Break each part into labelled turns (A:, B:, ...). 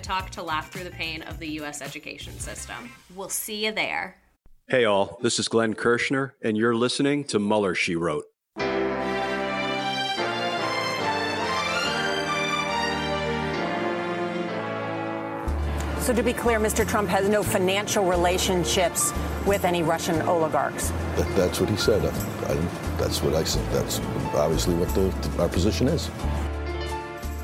A: Talk to laugh through the pain of the U.S. education system. We'll see you there.
B: Hey, all, this is Glenn Kirschner, and you're listening to Mueller, She Wrote.
C: So, to be clear, Mr. Trump has no financial relationships with any Russian oligarchs.
D: That, that's what he said. I, I, that's what I said. That's obviously what the, our position is.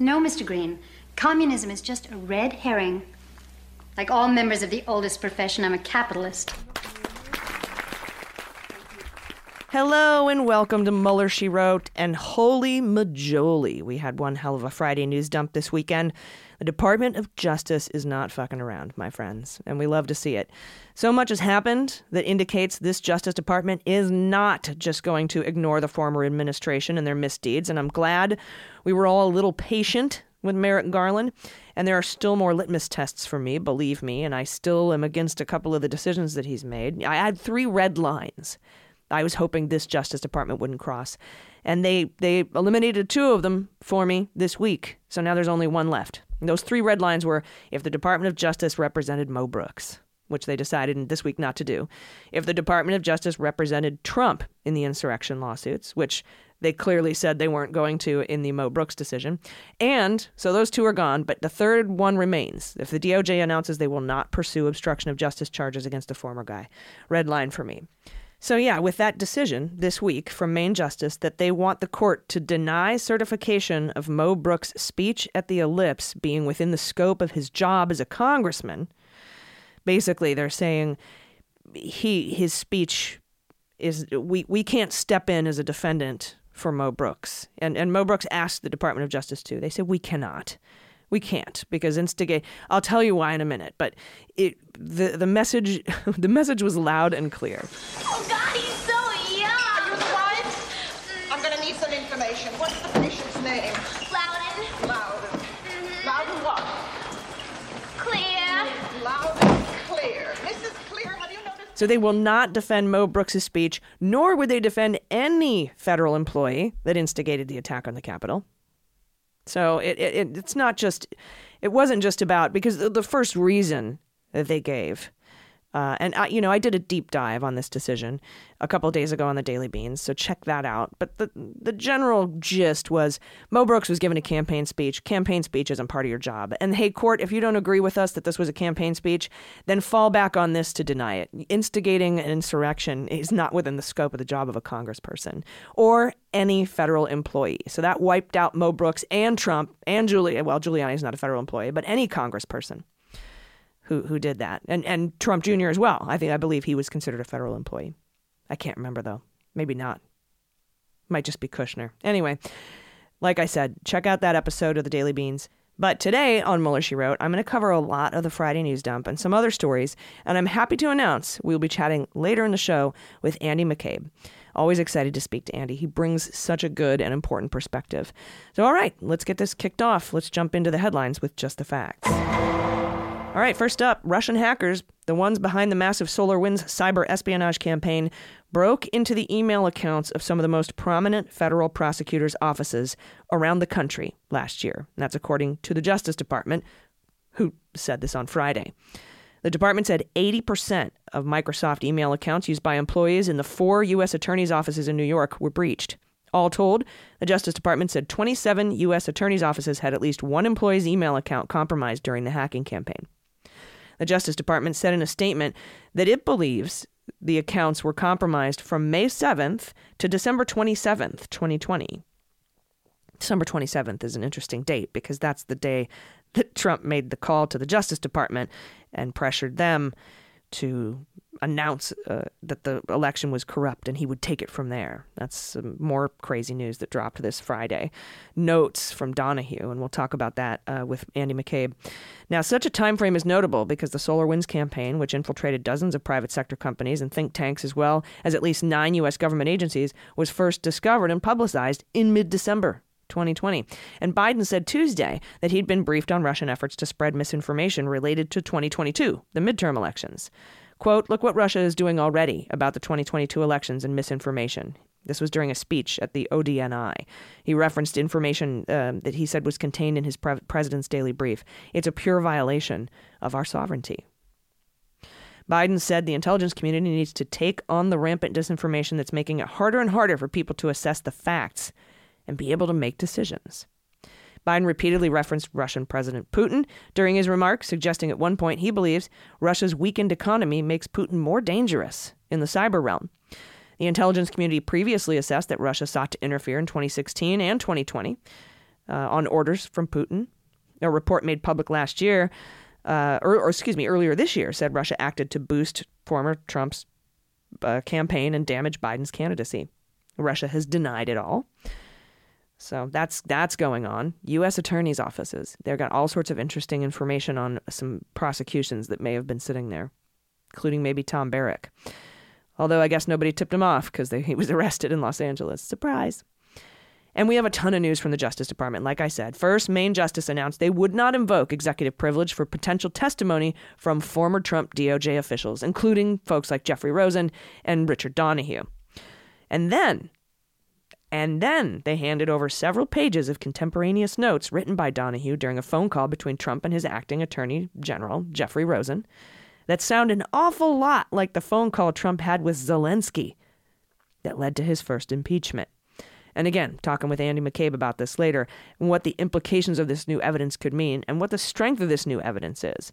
E: No, Mr. Green. Communism is just a red herring. Like all members of the oldest profession, I'm a capitalist.
F: Hello and welcome to Mueller, She Wrote, and holy majoli. We had one hell of a Friday news dump this weekend. The Department of Justice is not fucking around, my friends, and we love to see it. So much has happened that indicates this Justice Department is not just going to ignore the former administration and their misdeeds, and I'm glad we were all a little patient with Merrick Garland, and there are still more litmus tests for me, believe me, and I still am against a couple of the decisions that he's made. I had three red lines I was hoping this Justice Department wouldn't cross. And they, they eliminated two of them for me this week. So now there's only one left. Those three red lines were if the Department of Justice represented Mo Brooks, which they decided this week not to do, if the Department of Justice represented Trump in the insurrection lawsuits, which they clearly said they weren't going to in the Mo Brooks decision. And so those two are gone, but the third one remains. If the DOJ announces they will not pursue obstruction of justice charges against a former guy, red line for me. So, yeah, with that decision this week from Main Justice that they want the court to deny certification of Mo Brooks' speech at the ellipse being within the scope of his job as a congressman, basically they're saying he his speech is we, we can't step in as a defendant for Mo Brooks. And and Mo Brooks asked the Department of Justice to. They said we cannot. We can't because instigate. I'll tell you why in a minute. But it the the message the message was loud and clear.
G: Oh God, he's so young.
H: Are you the wife? I'm gonna need some information. What's the patient's name?
G: Loudon.
H: Loudon.
G: Mhm.
H: Loudon what?
G: Clear.
H: Loudon Clear. Mrs. Clear, have you noticed?
F: So they will not defend Mo Brooks' speech, nor would they defend any federal employee that instigated the attack on the Capitol. So it, it it's not just it wasn't just about because the, first reason that they gave uh, and I, you know, I did a deep dive on this decision a couple days ago on the Daily Beans, so check that out. But the the general gist was Mo Brooks was given a campaign speech. Campaign speech isn't part of your job. And hey, court, if you don't agree with us that this was a campaign speech, then fall back on this to deny it. Instigating an insurrection is not within the scope of the job of a congressperson or any federal employee. So that wiped out Mo Brooks and Trump and Giuliani. Well, Giuliani is not a federal employee, but any congressperson who who did that, and and Trump Jr. as well. I think I believe he was considered a federal employee. I can't remember though. Maybe not. Might just be Kushner. Anyway, Like I said, check out that episode of the Daily Beans. But today on Mueller, She Wrote, I'm going to cover a lot of the Friday news dump and some other stories, and I'm happy to announce we'll be chatting later in the show with Andy McCabe. Always excited to speak to Andy. He brings such a good and important perspective. So, all right, let's get this kicked off. Let's jump into the headlines with just the facts. All right, first up Russian hackers, the ones behind the massive SolarWinds cyber espionage campaign, broke into the email accounts of some of the most prominent federal prosecutors' offices around the country last year. And that's according to the Justice Department, who said this on Friday. The department said 80% of Microsoft email accounts used by employees in the four U.S. attorneys' offices in New York were breached. All told, the Justice Department said 27 U.S. attorneys' offices had at least one employee's email account compromised during the hacking campaign. The Justice Department said in a statement that it believes the accounts were compromised from May 7th to December 27th, 2020. December 27th is an interesting date because that's the day that Trump made the call to the Justice Department and pressured them to announce uh, that the election was corrupt and he would take it from there. That's some more crazy news that dropped this Friday. Notes from Donoghue, and we'll talk about that uh, with Andy McCabe. Now, such a time frame is notable because the SolarWinds campaign, which infiltrated dozens of private sector companies and think tanks as well as at least nine U.S. government agencies, was first discovered and publicized in mid-December 2020. And Biden said Tuesday that he'd been briefed on Russian efforts to spread misinformation related to 2022, the midterm elections. Quote, look what Russia is doing already about the 2022 elections and misinformation. This was during a speech at the ODNI. He referenced information uh, that he said was contained in his pre- president's daily brief. It's a pure violation of our sovereignty. Biden said the intelligence community needs to take on the rampant disinformation that's making it harder and harder for people to assess the facts and be able to make decisions. Biden repeatedly referenced Russian President Putin during his remarks, suggesting at one point he believes Russia's weakened economy makes Putin more dangerous in the cyber realm. The intelligence community previously assessed that Russia sought to interfere in 2016 and 2020 uh, on orders from Putin. A report made public last year, uh, or, or, excuse me, earlier this year, said Russia acted to boost former Trump's uh, campaign and damage Biden's candidacy. Russia has denied it all. So that's that's going on. U.S. attorneys' offices. They've got all sorts of interesting information on some prosecutions that may have been sitting there, including maybe Tom Barrack. Although I guess nobody tipped him off because he was arrested in Los Angeles. Surprise. And we have a ton of news from the Justice Department. Like I said, first, Main Justice announced they would not invoke executive privilege for potential testimony from former Trump DOJ officials, including folks like Jeffrey Rosen and Richard Donoghue. And then and then they handed over several pages of contemporaneous notes written by Donoghue during a phone call between Trump and his acting attorney general, Jeffrey Rosen, that sound an awful lot like the phone call Trump had with Zelensky that led to his first impeachment. And again, talking with Andy McCabe about this later, and what the implications of this new evidence could mean, and what the strength of this new evidence is.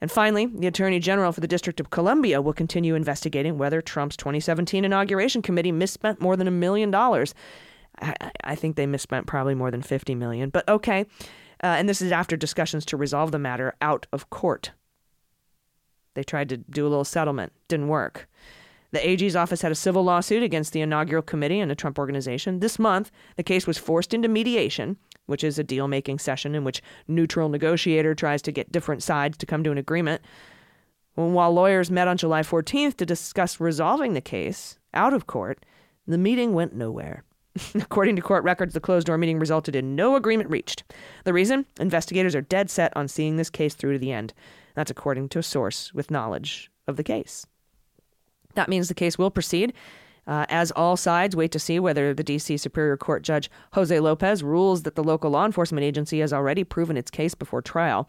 F: And finally, the Attorney General for the District of Columbia will continue investigating whether Trump's 2017 inauguration committee misspent more than a million dollars. I, think they misspent probably more than 50 million, but okay. Uh, and this is after discussions to resolve the matter out of court. They tried to do a little settlement, didn't work. The AG's office had a civil lawsuit against the inaugural committee and the Trump organization. This month, the case was forced into mediation, which is a deal making session in which neutral negotiator tries to get different sides to come to an agreement. While lawyers met on July 14th to discuss resolving the case out of court, the meeting went nowhere. According to court records, the closed door meeting resulted in no agreement reached. The reason? Investigators are dead set on seeing this case through to the end. That's according to a source with knowledge of the case. That means the case will proceed, uh, as all sides wait to see whether the D.C. Superior Court Judge Jose Lopez rules that the local law enforcement agency has already proven its case before trial.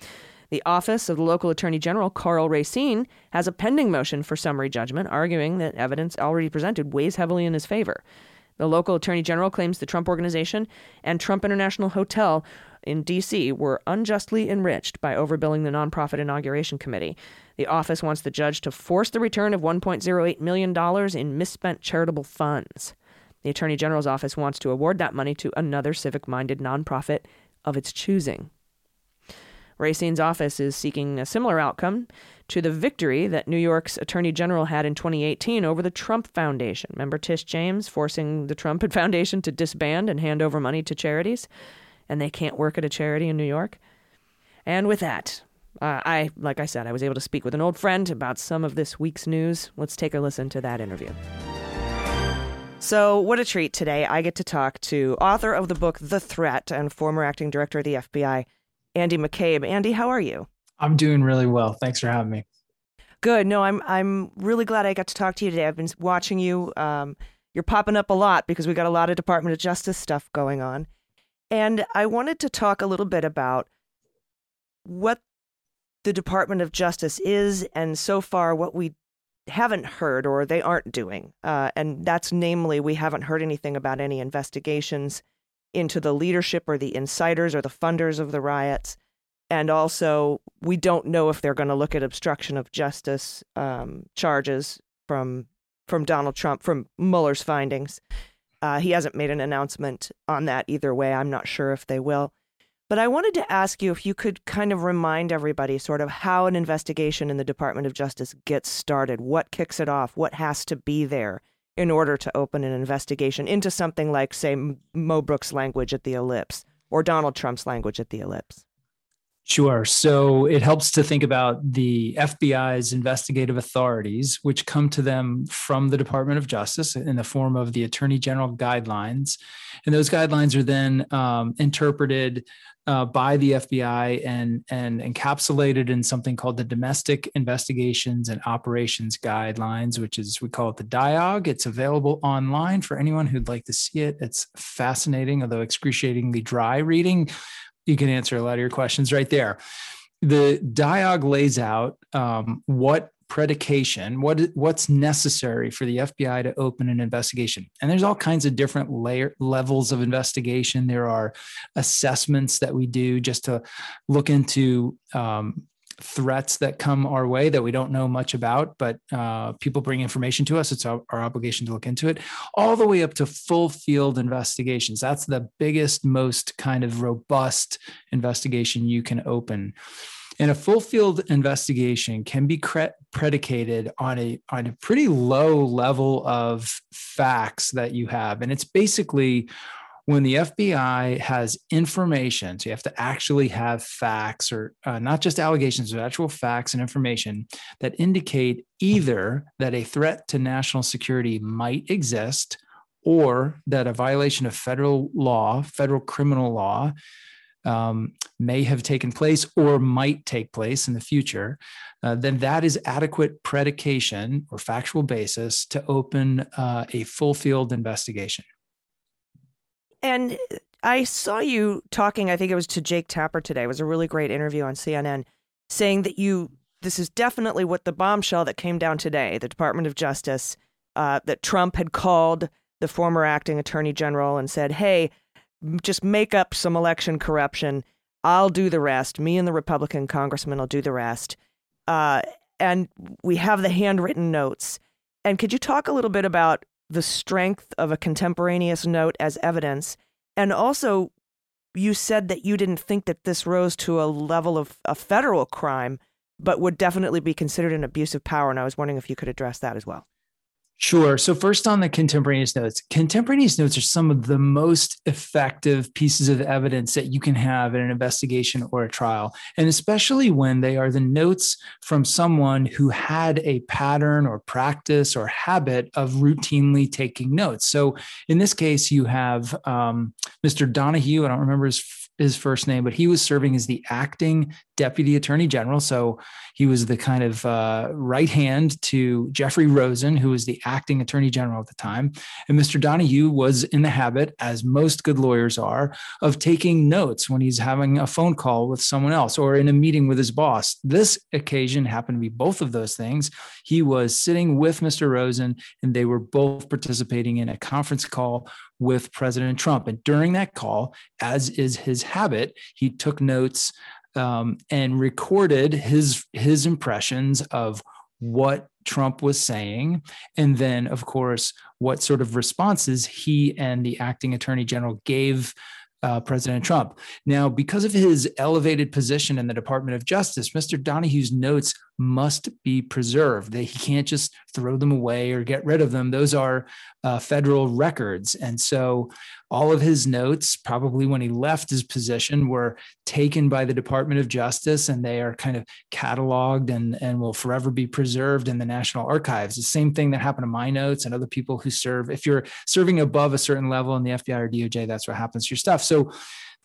F: The office of the local attorney general, Karl Racine, has a pending motion for summary judgment, arguing that evidence already presented weighs heavily in his favor. The local attorney general claims the Trump Organization and Trump International Hotel in D.C. were unjustly enriched by overbilling the nonprofit inauguration committee. The office wants the judge to force the return of $1.08 million in misspent charitable funds. The Attorney General's office wants to award that money to another civic minded nonprofit of its choosing. Racine's office is seeking a similar outcome to the victory that New York's Attorney General had in 2018 over the Trump Foundation. Remember Tish James forcing the Trump Foundation to disband and hand over money to charities? And they can't work at a charity in New York? And with that, uh, I, like I said, I was able to speak with an old friend about some of this week's news. Let's take a listen to that interview. So, what a treat today. I get to talk to author of the book The Threat and former acting director of the FBI, Andy McCabe. Andy, how are you?
I: I'm doing really well. Thanks for having me.
F: Good. No, I'm I'm really glad I got to talk to you today. I've been watching you. Um, you're popping up a lot because we got a lot of Department of Justice stuff going on, and I wanted to talk a little bit about what the Department of Justice is, and so far what we haven't heard or they aren't doing. Uh, and that's namely, we haven't heard anything about any investigations into the leadership or the insiders or the funders of the riots. And also, we don't know if they're going to look at obstruction of justice um, charges from from Donald Trump from Mueller's findings. Uh, he hasn't made an announcement on that either way. I'm not sure if they will. But I wanted to ask you if you could kind of remind everybody sort of how an investigation in the Department of Justice gets started, what kicks it off, what has to be there in order to open an investigation into something like, say, Mo Brooks' language at the ellipse or Donald Trump's language at the ellipse.
I: Sure. So it helps to think about the FBI's investigative authorities, which come to them from the Department of Justice in the form of the Attorney General guidelines. And those guidelines are then um, interpreted uh, by the FBI and, and encapsulated in something called the Domestic Investigations and Operations Guidelines, which is, we call it the DIOG. It's available online for anyone who'd like to see it. It's fascinating, although excruciatingly dry reading you can answer a lot of your questions right there. The DIOG lays out um, what predication, what what's necessary for the FBI to open an investigation. And there's all kinds of different layer levels of investigation. There are assessments that we do just to look into um, threats that come our way that we don't know much about, but uh, people bring information to us. It's our, our, obligation to look into it, all the way up to full field investigations. That's the biggest, most kind of robust investigation you can open. And a full field investigation can be cre- predicated on a on a pretty low level of facts that you have, and it's basically when the FBI has information, so you have to actually have facts or uh, not just allegations, but actual facts and information that indicate either that a threat to national security might exist or that a violation of federal law, federal criminal law, um, may have taken place or might take place in the future, uh, then that is adequate predication or factual basis to open uh, a full field investigation.
F: And I saw you talking, I think it was to Jake Tapper today. It was a really great interview on CNN saying that you, this is definitely what the bombshell that came down today, the Department of Justice, uh, that Trump had called the former acting attorney general and said, hey, just make up some election corruption. I'll do the rest. Me and the Republican congressman will do the rest. Uh, and we have the handwritten notes. And could you talk a little bit about the strength of a contemporaneous note as evidence. And also, you said that you didn't think that this rose to a level of a federal crime, but would definitely be considered an abuse of power. And I was wondering if you could address that as well.
I: Sure. So, first on the contemporaneous notes, contemporaneous notes are some of the most effective pieces of evidence that you can have in an investigation or a trial. And especially when they are the notes from someone who had a pattern or practice or habit of routinely taking notes. So, in this case, you have um, Mr. Donoghue, I don't remember his his first name, but he was serving as the acting deputy attorney general. So he was the kind of uh, right hand to Jeffrey Rosen, who was the acting attorney general at the time. And Mr. Donoghue was in the habit, as most good lawyers are, of taking notes when he's having a phone call with someone else or in a meeting with his boss. This occasion happened to be both of those things. He was sitting with Mr. Rosen, and they were both participating in a conference call with President Trump. And during that call, as is his habit, he took notes um, and recorded his his impressions of what Trump was saying, and then, of course, what sort of responses he and the acting attorney general gave uh, President Trump. Now, because of his elevated position in the Department of Justice, Mr. Donoghue's notes must be preserved. He can't just throw them away or get rid of them. Those are uh, federal records. And so all of his notes, probably when he left his position, were taken by the Department of Justice and they are kind of cataloged and, and will forever be preserved in the National Archives. The same thing that happened to my notes and other people who serve. If you're serving above a certain level in the FBI or DOJ, that's what happens to your stuff. So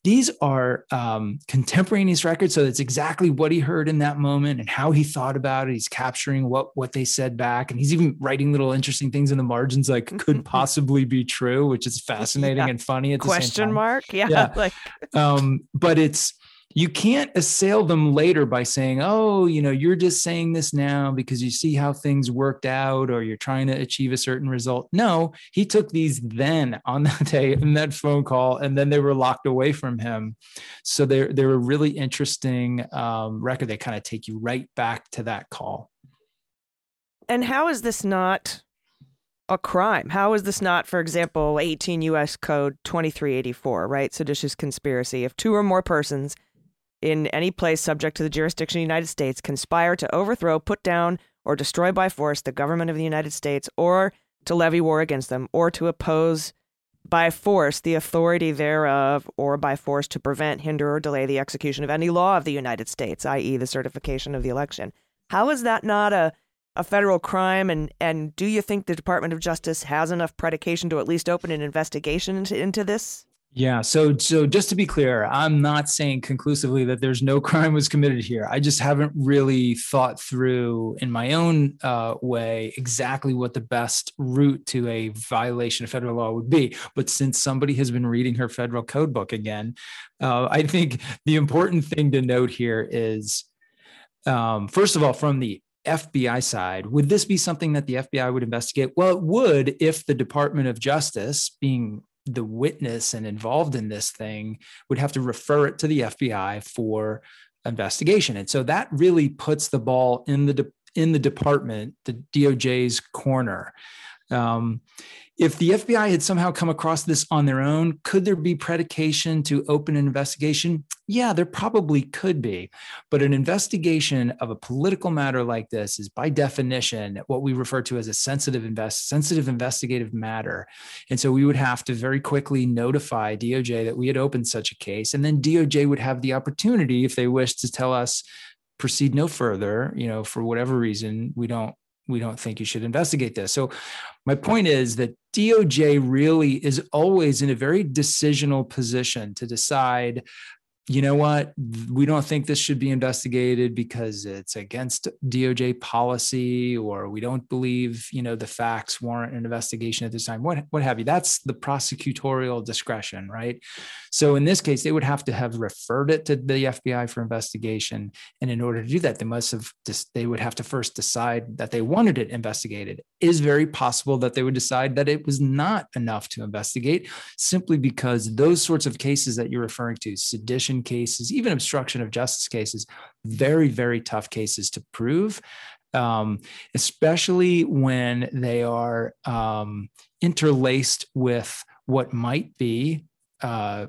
I: these are um, contemporaneous records, so it's exactly what he heard in that moment and how he thought about it. He's capturing what what they said back, and he's even writing little interesting things in the margins, like could possibly be true, which is fascinating
F: Yeah.
I: and funny at the
F: Question
I: same time.
F: mark? Yeah,
I: yeah.
F: like-
I: um, but it's you can't assail them later by saying, "Oh, you know, you're just saying this now because you see how things worked out, or you're trying to achieve a certain result." No, he took these then on that day in that phone call, and then they were locked away from him. So they're they're a really interesting um, record. They kind of take you right back to that call.
F: And how is this not a crime? How is this not, for example, 18 U.S. Code 2384, right? Seditious conspiracy. If two or more persons in any place subject to the jurisdiction of the United States conspire to overthrow, put down, or destroy by force the government of the United States, or to levy war against them, or to oppose by force the authority thereof, or by force to prevent, hinder, or delay the execution of any law of the United States, i.e., the certification of the election. How is that not a a federal crime and and do you think the Department of Justice has enough predication to at least open an investigation into, into this?
I: Yeah. So, so just to be clear, I'm not saying conclusively that there's no crime was committed here. I just haven't really thought through in my own uh, way exactly what the best route to a violation of federal law would be. But since somebody has been reading her federal code book again, uh, I think the important thing to note here is, um, first of all, from the FBI side, would this be something that the FBI would investigate? Well, it would if the Department of Justice, being the witness and involved in this thing, would have to refer it to the FBI for investigation. And so that really puts the ball in the de- in the department, the DOJ's corner. Um, if the FBI had somehow come across this on their own, could there be predication to open an investigation? Yeah, there probably could be. But an investigation of a political matter like this is, by definition, what we refer to as a sensitive invest sensitive investigative matter. And so we would have to very quickly notify DOJ that we had opened such a case, and then DOJ would have the opportunity, if they wish, to tell us proceed no further. You know, for whatever reason, we don't we don't think you should investigate this. So my point is that DOJ really is always in a very decisional position to decide you know what? We don't think this should be investigated because it's against DOJ policy or we don't believe you know the facts warrant an investigation at this time what what have you. That's the prosecutorial discretion right? So in this case they would have to have referred it to the FBI for investigation. And in order to do that they must have just they would have to first decide that they wanted it investigated. It is very possible that they would decide that it was not enough to investigate simply because those sorts of cases that you're referring to sedition cases, even obstruction of justice cases, very, very tough cases to prove, um, especially when they are um, interlaced with what might be. Uh,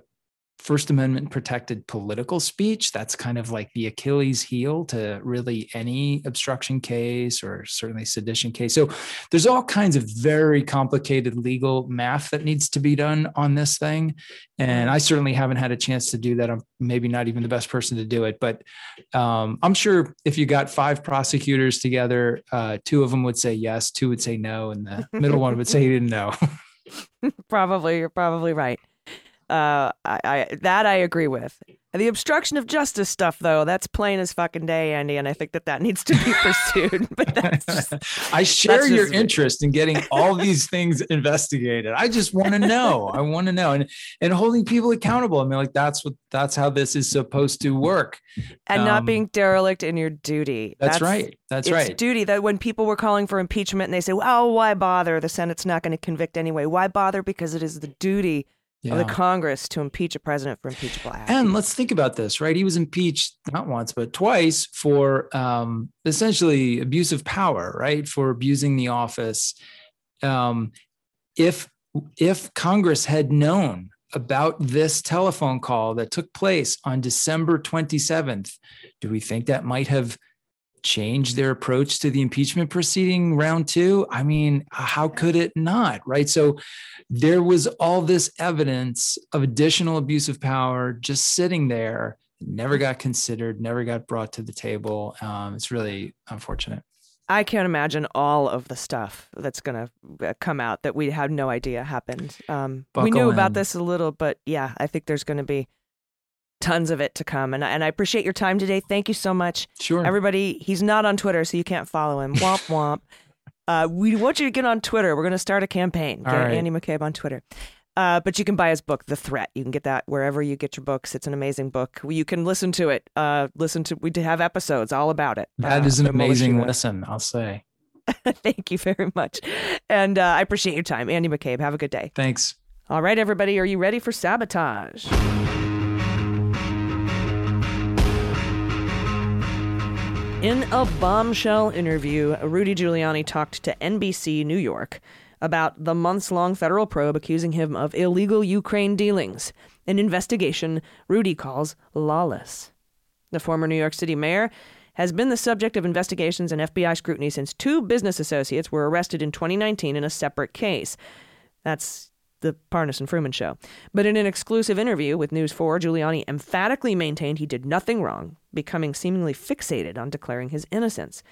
I: First Amendment protected political speech. That's kind of like the Achilles heel to really any obstruction case or certainly sedition case. So there's all kinds of very complicated legal math that needs to be done on this thing. And I certainly haven't had a chance to do that. I'm maybe not even the best person to do it, but um, I'm sure if you got five prosecutors together, uh, two of them would say yes, two would say no, and the middle one would say he didn't know.
F: probably, you're probably right. Uh, I, I that I agree with. The obstruction of justice stuff, though, that's plain as fucking day, Andy, and I think that that needs to be pursued. but that's just,
I: I share
F: that's
I: your interest in getting all these things investigated. I just want to know. I want to know, and and holding people accountable. I mean, like that's what that's how this is supposed to work.
F: and not
I: Um,
F: being derelict in your duty.
I: That's right. That's
F: it's
I: right.
F: Duty that when people were calling for impeachment and they say, "Well, why bother? The Senate's not going to convict anyway. Why bother? Because it is the duty of the Congress to impeach a president for impeachable acts."
I: And let's think about this, right? He was impeached not once, but twice for um, essentially abuse of power, right? For abusing the office. Um, if if Congress had known about this telephone call that took place on December 27th. Do we think that might have changed their approach to the impeachment proceeding round two? I mean, how could it not? Right. So there was all this evidence of additional abuse of power just sitting there, never got considered, never got brought to the table. Um, it's really unfortunate.
F: I can't imagine all of the stuff that's going to come out that we had no idea happened. Um, we knew about this a little, but yeah, I think there's going to be tons of it to come. And, and I appreciate your time today. Thank you so much.
I: Sure.
F: Everybody, he's not on Twitter, so you can't follow him. Womp womp. Uh, we want you to get on Twitter. We're going to start a campaign. Get
I: right.
F: Andy McCabe on Twitter. Uh, but you can buy his book, The Threat. You can get that wherever you get your books. It's an amazing book. You can listen to it. Uh, listen to we have episodes all about it.
I: That
F: uh,
I: is an
F: She
I: amazing listen, I'll say.
F: Thank you very much. And uh, I appreciate your time. Andy McCabe, have a good day.
I: Thanks.
F: All right, everybody, are you ready for sabotage? In a bombshell interview, Rudy Giuliani talked to NBC New York about the months long federal probe accusing him of illegal Ukraine dealings, an investigation Rudy calls lawless. The former New York City mayor has been the subject of investigations and FBI scrutiny since two business associates were arrested in 2019 in a separate case. That's the Parnas and Fruman show. But in an exclusive interview with News 4, Giuliani emphatically maintained he did nothing wrong, becoming seemingly fixated on declaring his innocence.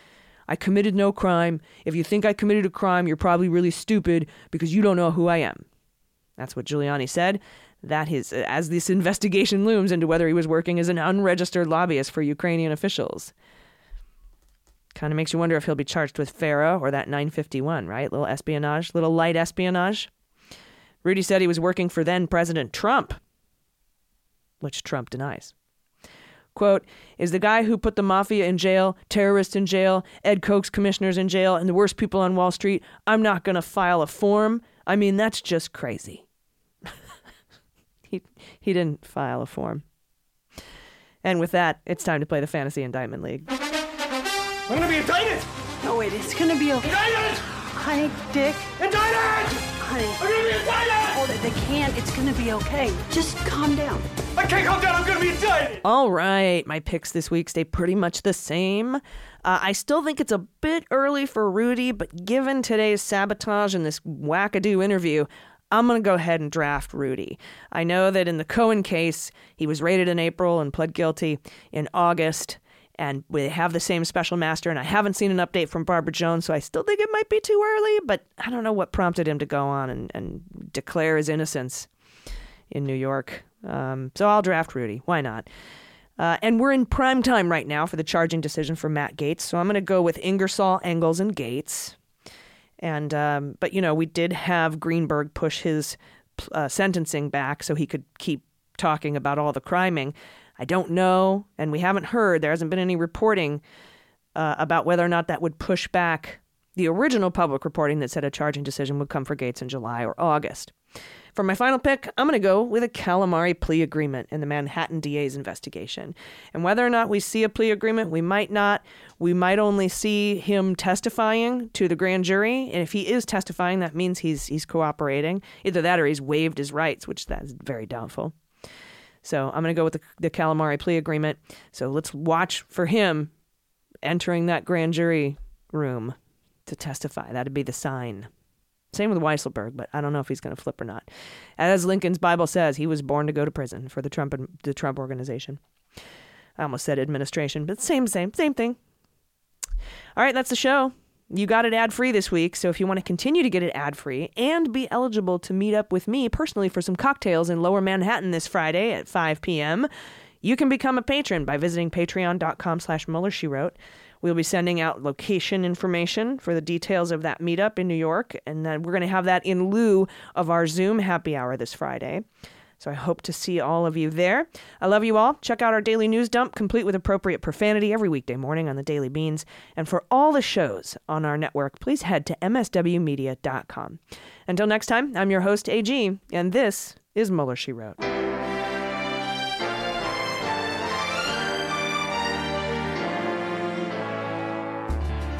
F: I committed no crime. If you think I committed a crime, you're probably really stupid because you don't know who I am. That's what Giuliani said. That his as this investigation looms into whether he was working as an unregistered lobbyist for Ukrainian officials. Kind of makes you wonder if he'll be charged with FARA or that 951, right? Little espionage, little light espionage. Rudy said he was working for then President Trump, which Trump denies. Quote, is the guy who put the mafia in jail, terrorists in jail, Ed Koch's commissioners in jail, and the worst people on Wall Street, I'm not going to file a form? I mean, that's just crazy. he, he didn't file a form. And with that, it's time to play the Fantasy Indictment League.
J: I'm gonna be indicted!
K: No, wait, it's gonna be okay.
J: Indicted!
K: Honey, Dick.
J: Indicted!
K: Honey.
J: I'm gonna be indicted!
K: Hold it, they can't. It's gonna be okay. Just calm down.
J: I can't calm down, I'm gonna be indicted!
F: All right, my picks this week stay pretty much the same. Uh, I still think it's a bit early for Rudy, but given today's sabotage and this wackadoo interview, I'm going to go ahead and draft Rudy. I know that in the Cohen case, he was raided in April and pled guilty in August, and we have the same special master, and I haven't seen an update from Barbara Jones, so I still think it might be too early, but I don't know what prompted him to go on and, and declare his innocence in New York. Um, so I'll draft Rudy. Why not? Uh, and we're in prime time right now for the charging decision for Matt Gaetz. So I'm going to go with Ingersoll, Engels, and Gaetz. And um, but you know we did have Greenberg push his uh, sentencing back so he could keep talking about all the criming. I don't know, and we haven't heard. There hasn't been any reporting uh, about whether or not that would push back the original public reporting that said a charging decision would come for Gaetz in July or August. For my final pick, I'm going to go with a calamari plea agreement in the Manhattan DA's investigation. And whether or not we see a plea agreement, we might not. We might only see him testifying to the grand jury. And if he is testifying, that means he's he's cooperating. Either that or he's waived his rights, which that's very doubtful. So I'm going to go with the, the calamari plea agreement. So let's watch for him entering that grand jury room to testify. That'd be the sign. Same with Weisselberg, but I don't know if he's going to flip or not. As Lincoln's Bible says, he was born to go to prison for the Trump the Trump organization. I almost said administration, but same same same thing. All right, that's the show. You got it ad free this week, so if you want to continue to get it ad free and be eligible to meet up with me personally for some cocktails in Lower Manhattan this Friday at 5 p.m., you can become a patron by visiting patreon.com slash Mueller, she wrote. We'll be sending out location information for the details of that meetup in New York, and then we're going to have that in lieu of our Zoom happy hour this Friday. So I hope to see all of you there. I love you all. Check out our daily news dump, complete with appropriate profanity, every weekday morning on the Daily Beans. And for all the shows on our network, please head to mswmedia.com. Until next time, I'm your host, AG, and this is Mueller, She Wrote.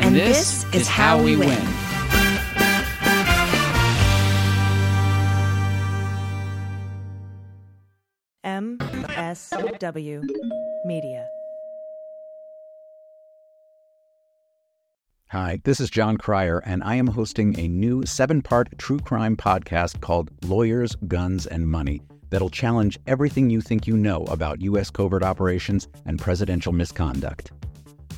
L: And, and this, this, is how, how we win. win.
F: MSW Media.
M: Hi, this is Jon Cryer, and I am hosting a new seven part true crime podcast called Lawyers, Guns, and Money that'll challenge everything you think you know about U.S. covert operations and presidential misconduct.